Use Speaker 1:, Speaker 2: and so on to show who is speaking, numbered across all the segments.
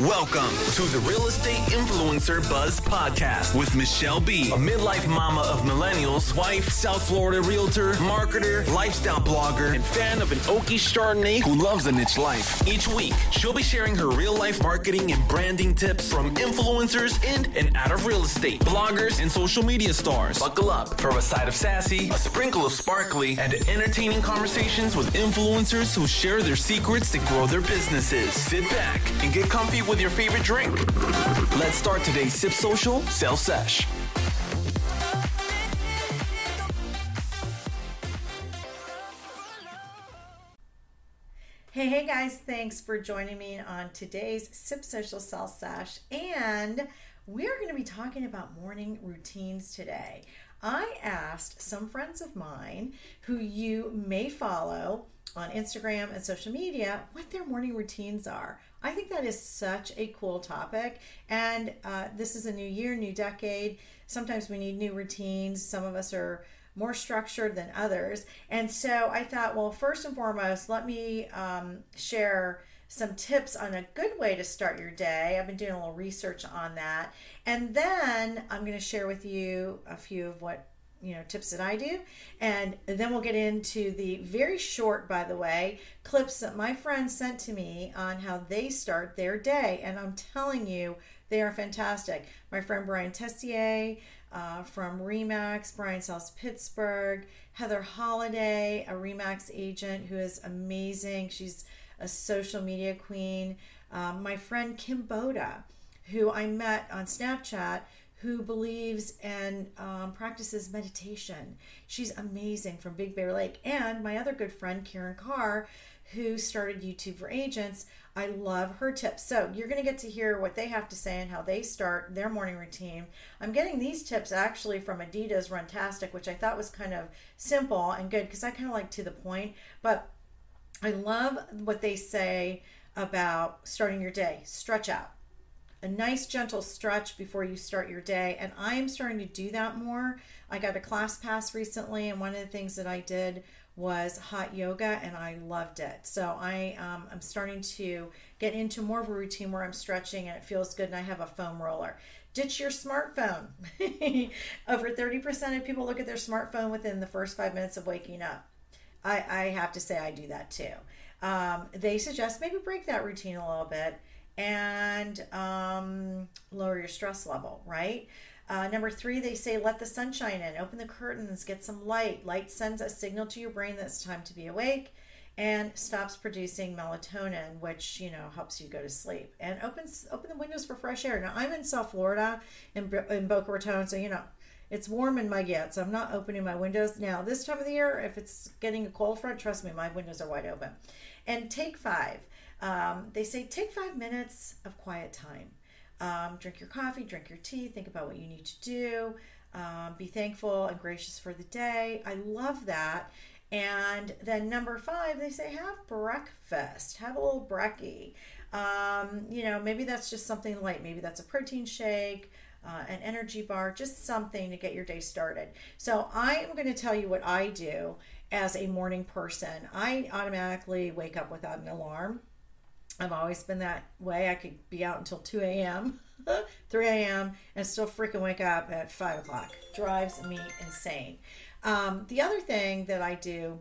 Speaker 1: Welcome to the Real Estate Influencer Buzz Podcast with Michelle B., a midlife mama of millennials, wife, South Florida realtor, marketer, lifestyle blogger, and fan of an oaky Chardonnay who loves a niche life. Each week, she'll be sharing her real life marketing and branding tips from influencers in and out of real estate, bloggers, and social media stars. Buckle up for a side of sassy, a sprinkle of sparkly, and entertaining conversations with influencers who share their secrets to grow their businesses. Sit back and get comfy with your favorite drink. Let's start today's Sip Social Sell Sesh.
Speaker 2: Hey, hey guys, thanks for joining me on today's Sip Social Sell Sesh. And we're going to be talking about morning routines today. I asked some friends of mine who you may follow on Instagram and social media what their morning routines are. I think that is such a cool topic. And uh, this is a new year, new decade. Sometimes we need new routines. Some of us are more structured than others. And so I thought, well, first and foremost, let me um, share some tips on a good way to start your day. I've been doing a little research on that. And then I'm going to share with you a few of what you know tips that I do and then we'll get into the very short by the way clips that my friends sent to me on how they start their day and I'm telling you they are fantastic my friend Brian Tessier uh, from Remax Brian South Pittsburgh Heather Holiday a Remax agent who is amazing she's a social media queen um, my friend Kim Boda who I met on Snapchat who believes and um, practices meditation. She's amazing from Big Bear Lake. And my other good friend, Karin Carr, who started YouTube for Agents. I love her tips. So you're going to get to hear what they have to say and how they start their morning routine. I'm getting these tips actually from Adidas Runtastic, which I thought was kind of simple and good because I kind of like to the point. But I love what they say about starting your day. Stretch out. A nice gentle stretch before you start your day. And i am starting to do that more. I got a class pass recently and one of the things that i did was hot yoga and i loved it. So i um, i'm starting to get into more of a routine where i'm stretching and it feels good and i have a foam roller. Ditch your smartphone. Over 30% of people look at their smartphone within the first five minutes of waking up i, I have to say i do that too um, they suggest maybe break that routine a little bit and um, lower your stress level, right? Uh, number three, they say let the sunshine in, open the curtains, get some light. Light sends a signal to your brain that it's time to be awake and stops producing melatonin, which you know helps you go to sleep. And opens open the windows for fresh air. Now I'm in South Florida in, in Boca Raton, so you know it's warm and muggy out, so I'm not opening my windows now. This time of the year, if it's getting a cold front, trust me, my windows are wide open. And take five. Um, they say take five minutes of quiet time. Um, drink your coffee, drink your tea, think about what you need to do, um, be thankful and gracious for the day. I love that. And then number five, they say have breakfast, have a little brekkie. Um, you know, maybe that's just something light. Maybe that's a protein shake, uh, an energy bar, just something to get your day started. So I am going to tell you what I do as a morning person. I automatically wake up without an alarm. I've always been that way. I could be out until 2 a.m., 3 a.m., and still freaking wake up at 5 o'clock. Drives me insane. Um, the other thing that I do,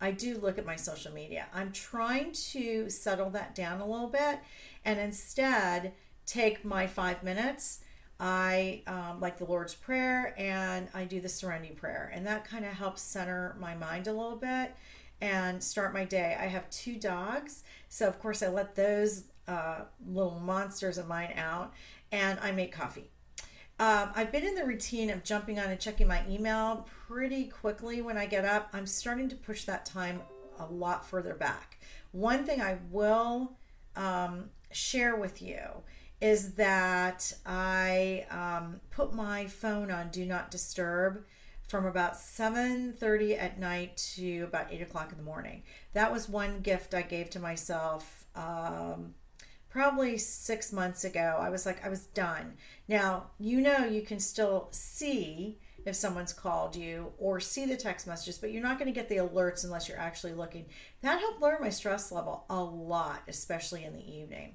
Speaker 2: I do look at my social media. I'm trying to settle that down a little bit and instead take my five minutes. I um, like the Lord's Prayer and I do the Serenity Prayer, and that kind of helps center my mind a little bit and start my day. I have two dogs, so of course I let those uh, little monsters of mine out, and I make coffee. Um, I've been in the routine of jumping on and checking my email pretty quickly when I get up. I'm starting to push that time a lot further back. One thing I will um, share with you is that I um, put my phone on do not disturb from about 7.30 at night to about 8 o'clock in the morning. That was one gift i gave to myself um, probably six months ago. I was like i was done. Now you know you can still see if someone's called you or see the text messages but you're not going to get the alerts unless you're actually looking. That helped lower my stress level a lot especially in the evening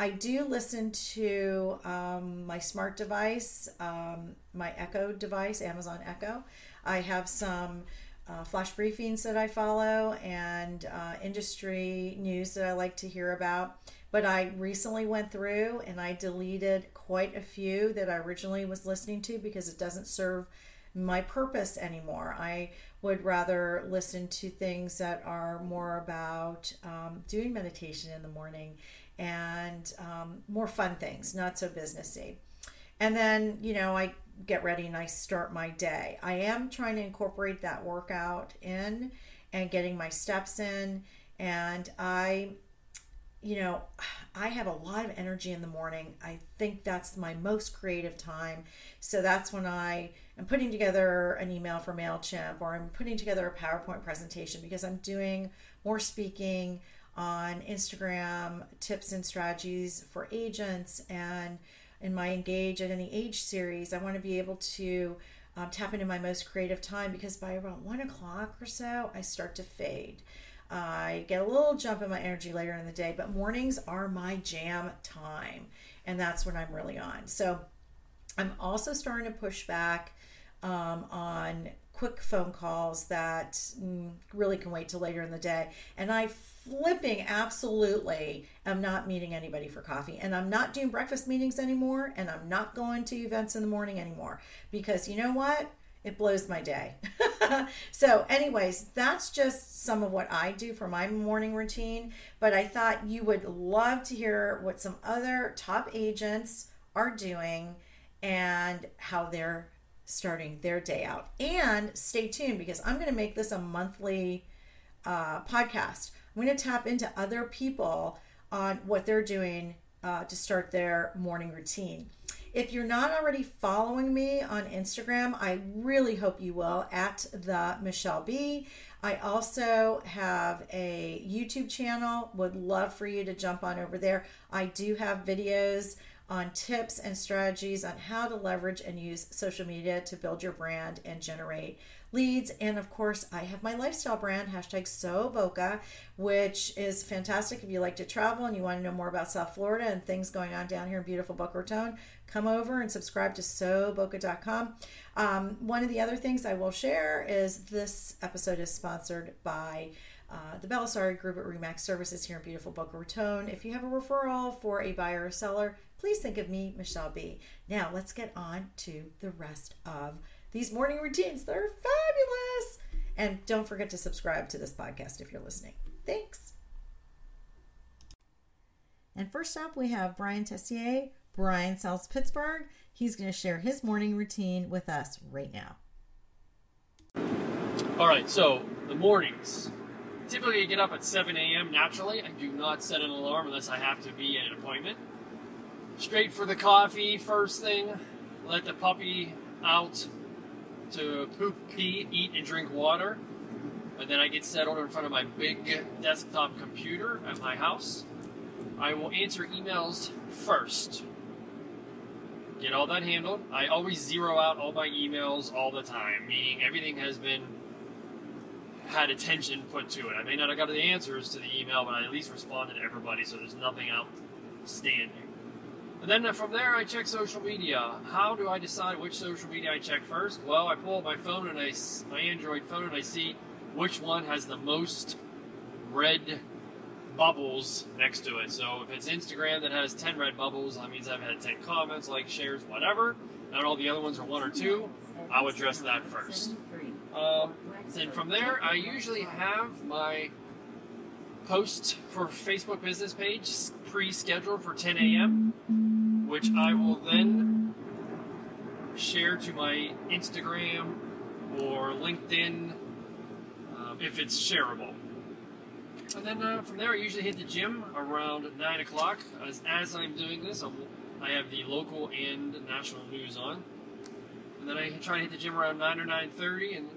Speaker 2: I do listen to um, my smart device, um, my Echo device, Amazon Echo. I have some uh, flash briefings that I follow and uh, industry news that I like to hear about. But I recently went through and I deleted quite a few that I originally was listening to because it doesn't serve my purpose anymore. I would rather listen to things that are more about um, doing meditation in the morning and um, more fun things, not so businessy. And then, you know, I get ready and I start my day. I am trying to incorporate that workout in and getting my steps in. And I, you know, I have a lot of energy in the morning. I think that's my most creative time. So that's when I am putting together an email for MailChimp or I'm putting together a PowerPoint presentation because I'm doing more speaking on Instagram, tips and strategies for agents and in my Engage at Any Age series, I want to be able to um, tap into my most creative time because by about one o'clock or so, I start to fade. I get a little jump in my energy later in the day, but mornings are my jam time, and that's when I'm really on. So I'm also starting to push back um, on quick phone calls that mm, really can wait till later in the day. And I flipping absolutely am not meeting anybody for coffee. And I'm not doing breakfast meetings anymore. And I'm not going to events in the morning anymore because you know what? It blows my day. so, anyways, that's just some of what I do for my morning routine. But I thought you would love to hear what some other top agents are doing and how they're starting their day out. And stay tuned because I'm going to make this a monthly uh, podcast. I'm going to tap into other people on what they're doing uh, to start their morning routine. If you're not already following me on Instagram, I really hope you will at the Michelle B. I also have a YouTube channel. Would love for you to jump on over there. I do have videos on tips and strategies on how to leverage and use social media to build your brand and generate leads. And of course, I have my lifestyle brand, hashtag So Boca, which is fantastic if you like to travel and you want to know more about South Florida and things going on down here in beautiful Boca Raton. Come over and subscribe to SoBoca.com. Um, one of the other things I will share is this episode is sponsored by uh, the Belisari Group at Remax Services here in beautiful Boca Raton. If you have a referral for a buyer or seller, please think of me, Michelle B. Now, let's get on to the rest of these morning routines. They're fabulous. And don't forget to subscribe to this podcast if you're listening. Thanks. And first up, we have Brian Tessier. Brian sells Pittsburgh. He's going to share his morning routine with us right now.
Speaker 3: All right, so the mornings. Typically, I get up at 7 a.m. naturally. I do not set an alarm unless I have to be at an appointment. Straight for the coffee first thing. Let the puppy out to poop, pee, eat, and drink water. And then I get settled in front of my big desktop computer at my house. I will answer emails first. Get all that handled. I always zero out all my emails all the time, meaning everything has been had attention put to it. I may not have got the answers to the email, but I at least responded to everybody, so there's nothing outstanding. And then from there, I check social media. How do I decide which social media I check first? Well, I pull up my phone and I, my Android phone, and I see which one has the most red bubbles next to it. So if it's Instagram that has 10 red bubbles, that means I've had 10 comments, likes, shares, whatever. And all the other ones are one or two. I'll address that first. Um, then from there, I usually have my post for Facebook business page pre-scheduled for 10 a.m., which I will then share to my Instagram or LinkedIn uh, if it's shareable. And then uh, from there, I usually hit the gym around 9 o'clock. As, as I'm doing this, I'm, i have the local and national news on. And then I try to hit the gym around 9 or 9.30, and,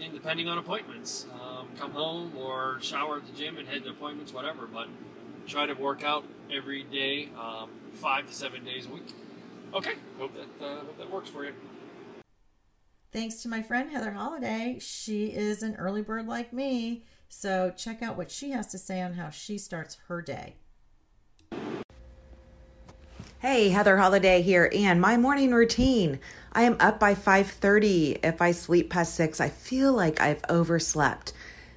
Speaker 3: and depending on appointments. Um, come home or shower at the gym and head to appointments, whatever. But try to work out every day, um, five to seven days a week. Okay, hope that uh, hope that works for you.
Speaker 2: Thanks to my friend Heather Holiday. She is an early bird like me, so check out what she has to say on how she starts her day.
Speaker 4: Hey, Heather Holiday here, and my morning routine. I am up by 5:30. If I sleep past 6, I feel like I've overslept.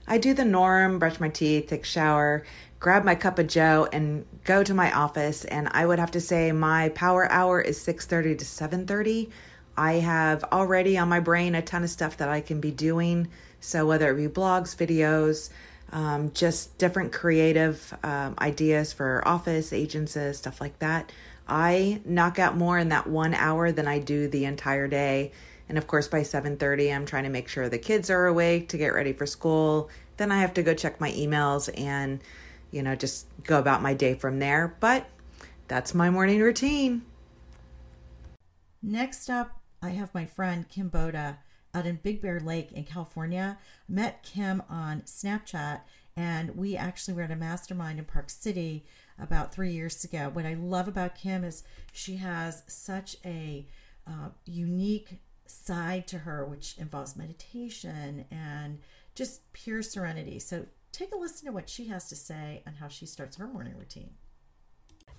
Speaker 4: I do the norm, brush my teeth, take shower, grab my cup of joe and go to my office and I would have to say my power hour is 6:30 to 7:30. I have already on my brain a ton of stuff that I can be doing. So whether it be blogs, videos, um, just different creative um, ideas for office, agencies, stuff like that. I knock out more in that one hour than I do the entire day. And of course, by 7:30, I'm trying to make sure the kids are awake to get ready for school. Then I have to go check my emails and, you know, just go about my day from there. But that's my morning routine.
Speaker 2: Next up, I have my friend Kim Boda out in Big Bear Lake in California. met Kim on Snapchat, and we actually were at a mastermind in Park City about three years ago. What I love about Kim is she has such a uh, unique side to her, which involves meditation and just pure serenity. So take a listen to what she has to say on how she starts her morning routine.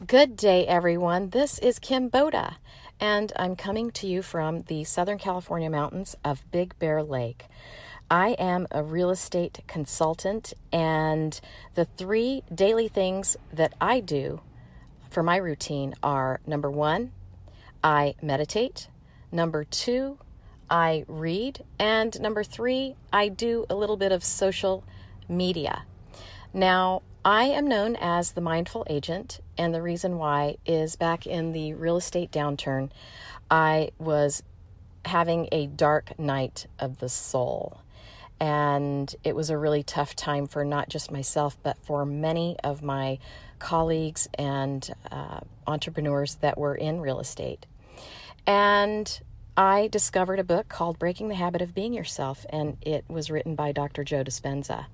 Speaker 5: Good day, everyone. This is Kim Boda, and I'm coming to you from the Southern California mountains of Big Bear Lake. I am a real estate consultant, and the three daily things that I do for my routine are number one, I meditate, number two, I read, and number three, I do a little bit of social media. Now, I am known as the mindful agent, and the reason why is back in the real estate downturn, I was having a dark night of the soul. And it was a really tough time for not just myself, but for many of my colleagues and uh, entrepreneurs that were in real estate. And I discovered a book called Breaking the Habit of Being Yourself, and it was written by Dr. Joe Dispenza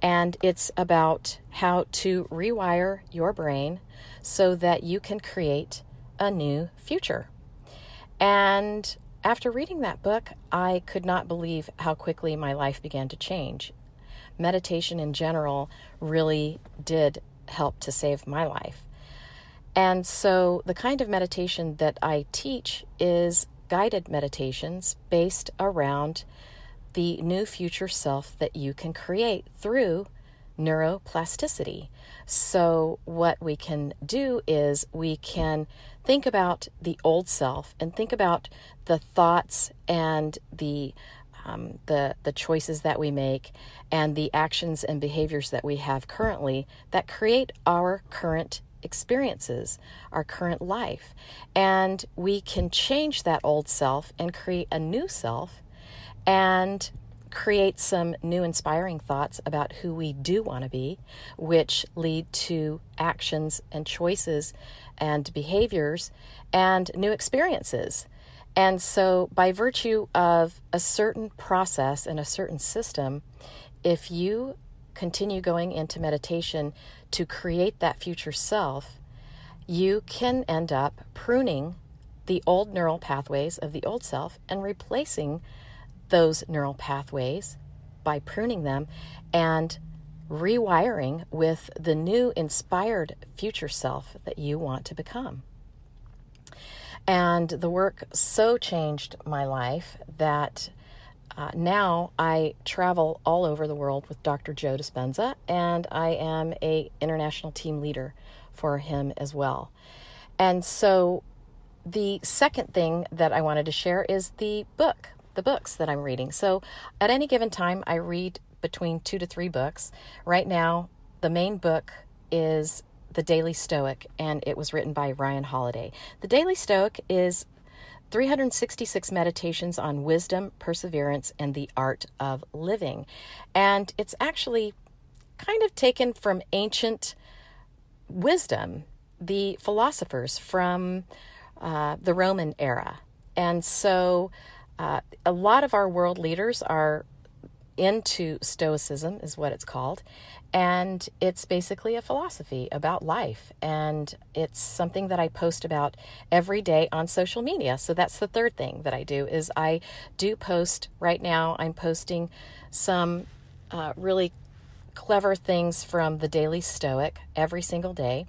Speaker 5: and it's about how to rewire your brain so that you can create a new future. And after reading that book, I could not believe how quickly my life began to change. Meditation in general really did help to save my life. And so, the kind of meditation that I teach is guided meditations based around the new future self that you can create through neuroplasticity. So, what we can do is we can think about the old self and think about the thoughts and the um, the the choices that we make and the actions and behaviors that we have currently that create our current experiences, our current life, and we can change that old self and create a new self and create some new inspiring thoughts about who we do want to be, which lead to actions and choices and behaviors and new experiences. And so, by virtue of a certain process and a certain system, if you continue going into meditation to create that future self, you can end up pruning the old neural pathways of the old self and replacing those neural pathways by pruning them and rewiring with the new inspired future self that you want to become. And the work so changed my life that uh, now I travel all over the world with Dr. Joe Dispenza, and I am a international team leader for him as well. And so, the second thing that I wanted to share is the book the books that I'm reading. So at any given time, I read between two to three books. Right now, the main book is The Daily Stoic, and it was written by Ryan Holiday. The Daily Stoic is 366 meditations on wisdom, perseverance, and the art of living. And it's actually kind of taken from ancient wisdom, the philosophers from uh, the Roman era. And so uh, a lot of our world leaders are into Stoicism, is what it's called. And it's basically a philosophy about life. And it's something that I post about every day on social media. So that's the third thing that I do is I do post right now. I'm posting some uh, really clever things from the Daily Stoic every single day.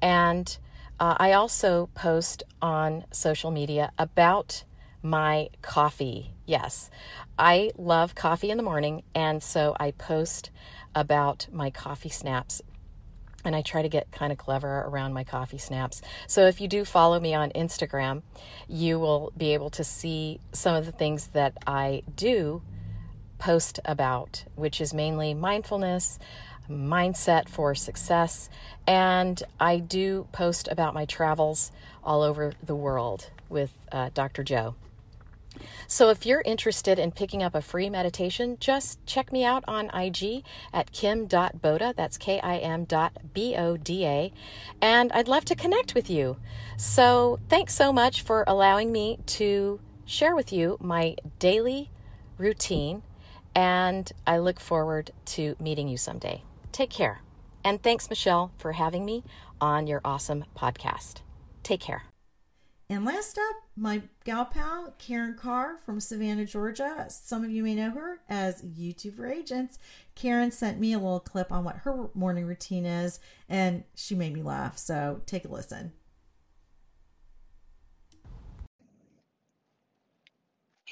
Speaker 5: And Uh, I also post on social media about my coffee. Yes, I love coffee in the morning, and so I post about my coffee snaps. And I try to get kind of clever around my coffee snaps. So if you do follow me on Instagram, you will be able to see some of the things that I do post about, which is mainly mindfulness, mindset for success, and I do post about my travels all over the world with uh, Dr. Joe. So, if you're interested in picking up a free meditation, just check me out on IG at kim.boda. That's K I M dot B O D A. And I'd love to connect with you. So, thanks so much for allowing me to share with you my daily routine. And I look forward to meeting you someday. Take care. And thanks, Michelle, for having me on your awesome podcast. Take care.
Speaker 2: And last up, my gal pal, Karin Carr from Savannah, Georgia. Some of you may know her as YouTube for Agents. Karin sent me a little clip on what her morning routine is, and she made me laugh. So take a listen.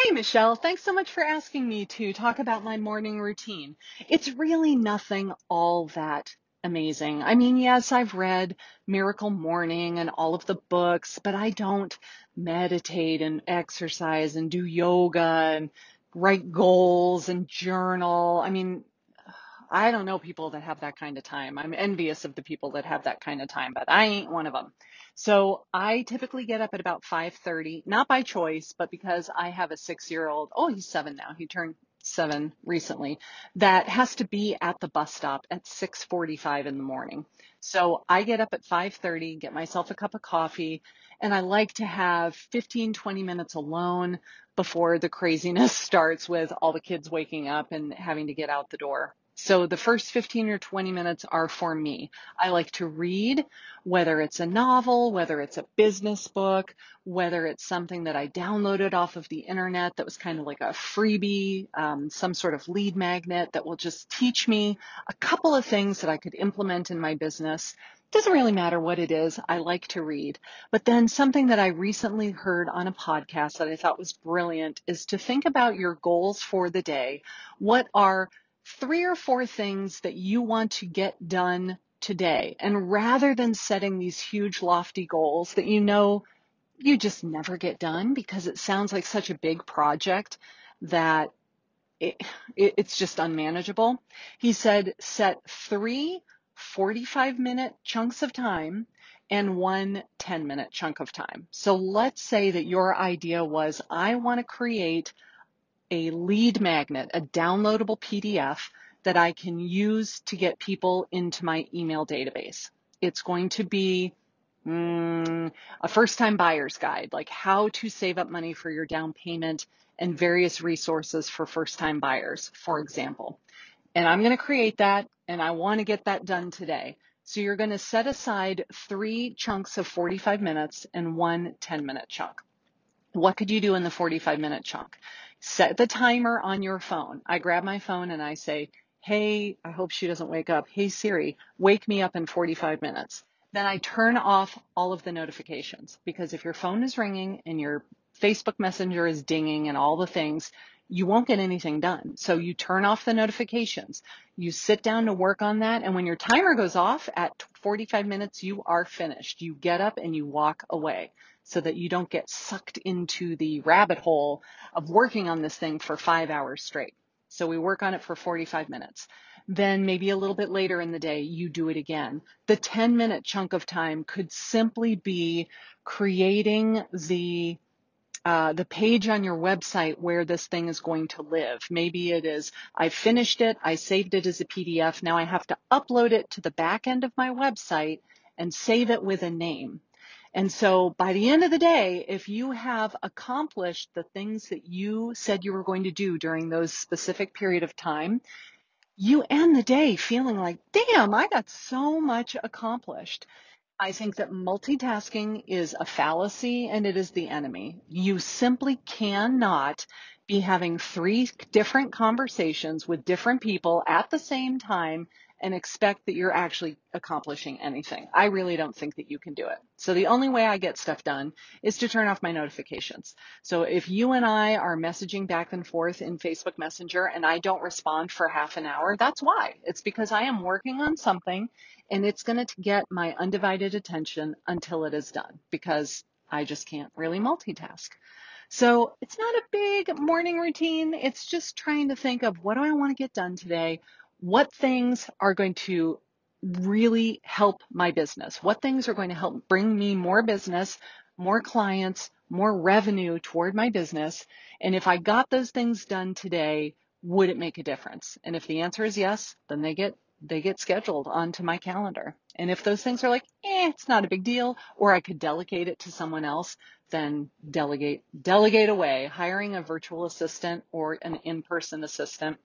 Speaker 6: Hey, Michelle. Thanks so much for asking me to talk about my morning routine. It's really nothing all that amazing. I mean, yes, I've read Miracle Morning and all of the books, but I don't meditate and exercise and do yoga and write goals and journal. I mean, I don't know people that have that kind of time. I'm envious of the people that have that kind of time, but I ain't one of them. So I typically get up at about 5:30, not by choice, but because I have a 6-year-old. Oh, he's 7 now. He turned seven recently that has to be at the bus stop at 6:45 in the morning. So I get up at 5:30, get myself a cup of coffee, and I like to have 15 20 minutes alone before the craziness starts with all the kids waking up and having to get out the door. So the first 15 or 20 minutes are for me. I like to read, whether it's a novel, whether it's a business book, whether it's something that I downloaded off of the internet that was kind of like a freebie, um, some sort of lead magnet that will just teach me a couple of things that I could implement in my business. Doesn't really matter what it is. I like to read. But then something that I recently heard on a podcast that I thought was brilliant is to think about your goals for the day. What are three or four things that you want to get done today. And rather than setting these huge lofty goals that you know you just never get done because it sounds like such a big project that it, it, it's just unmanageable. He said set three 45 minute chunks of time and one 10 minute chunk of time. So let's say that your idea was I want to create a lead magnet, a downloadable PDF that I can use to get people into my email database. It's going to be mm, a first time buyer's guide, like how to save up money for your down payment and various resources for first time buyers, for example. And I'm going to create that and I want to get that done today. So you're going to set aside three chunks of 45 minutes and one 10 minute chunk. What could you do in the 45 minute chunk? Set the timer on your phone. I grab my phone and I say, Hey, I hope she doesn't wake up. Hey Siri, wake me up in 45 minutes. Then I turn off all of the notifications because if your phone is ringing and your Facebook Messenger is dinging and all the things, you won't get anything done. So you turn off the notifications. You sit down to work on that. And when your timer goes off at 45 minutes, you are finished. You get up and you walk away so that you don't get sucked into the rabbit hole of working on this thing for five hours straight. So we work on it for 45 minutes. Then maybe a little bit later in the day, you do it again. The 10 minute chunk of time could simply be creating the uh, the page on your website where this thing is going to live. Maybe it is, I finished it, I saved it as a PDF. Now I have to upload it to the back end of my website and save it with a name. And so by the end of the day, if you have accomplished the things that you said you were going to do during those specific period of time, you end the day feeling like, damn, I got so much accomplished. I think that multitasking is a fallacy and it is the enemy. You simply cannot be having three different conversations with different people at the same time and expect that you're actually accomplishing anything. I really don't think that you can do it. So the only way I get stuff done is to turn off my notifications. So if you and I are messaging back and forth in Facebook Messenger and I don't respond for half an hour, that's why. It's because I am working on something and it's going to get my undivided attention until it is done because I just can't really multitask. So it's not a big morning routine. It's just trying to think of what do I want to get done today? What things are going to really help my business? What things are going to help bring me more business, more clients, more revenue toward my business? And if I got those things done today, would it make a difference? And if the answer is yes, then they get they get scheduled onto my calendar. And if those things are like, eh, it's not a big deal, or I could delegate it to someone else, then delegate, delegate away. Hiring a virtual assistant or an in-person assistant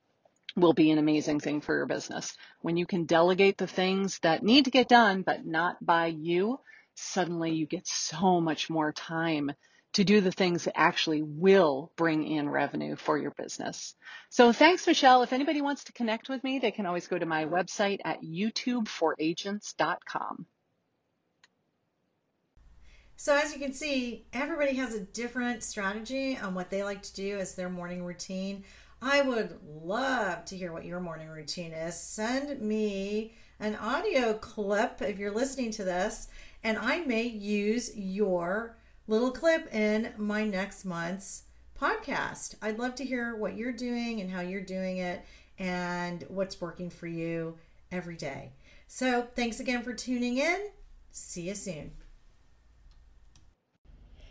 Speaker 6: will be an amazing thing for your business. When you can delegate the things that need to get done, but not by you, suddenly you get so much more time to do the things that actually will bring in revenue for your business. So thanks, Michelle. If anybody wants to connect with me, they can always go to my website at youtubeforagents.com.
Speaker 2: So as you can see, everybody has a different strategy on what they like to do as their morning routine. I would love to hear what your morning routine is. Send me an audio clip if you're listening to this, and I may use your little clip in my next month's podcast. I'd love to hear what you're doing and how you're doing it and what's working for you every day. So, thanks again for tuning in. See you soon.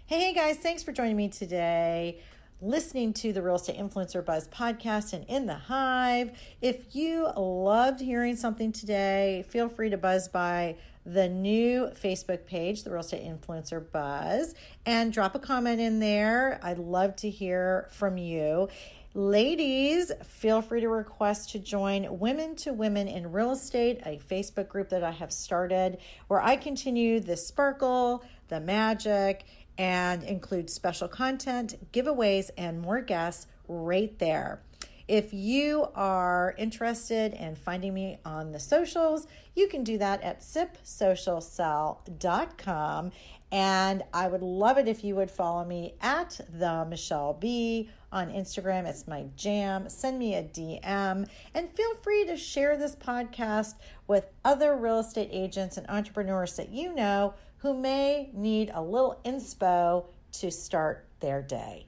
Speaker 2: Hey, hey guys, thanks for joining me today listening to the Real Estate Influencer Buzz podcast and in the hive. If you loved hearing something today, feel free to buzz by the new Facebook page, the Real Estate Influencer Buzz, and drop a comment in there. I'd love to hear from you. Ladies, feel free to request to join Women to Women in Real Estate, a Facebook group that I have started where I continue the sparkle, the magic, and include special content, giveaways, and more guests right there. If you are interested in finding me on the socials, you can do that at sipsocialsell.com. And I would love it if you would follow me at the Michelle B on Instagram. It's my jam. Send me a DM and feel free to share this podcast with other real estate agents and entrepreneurs that you know who may need a little inspo to start their day.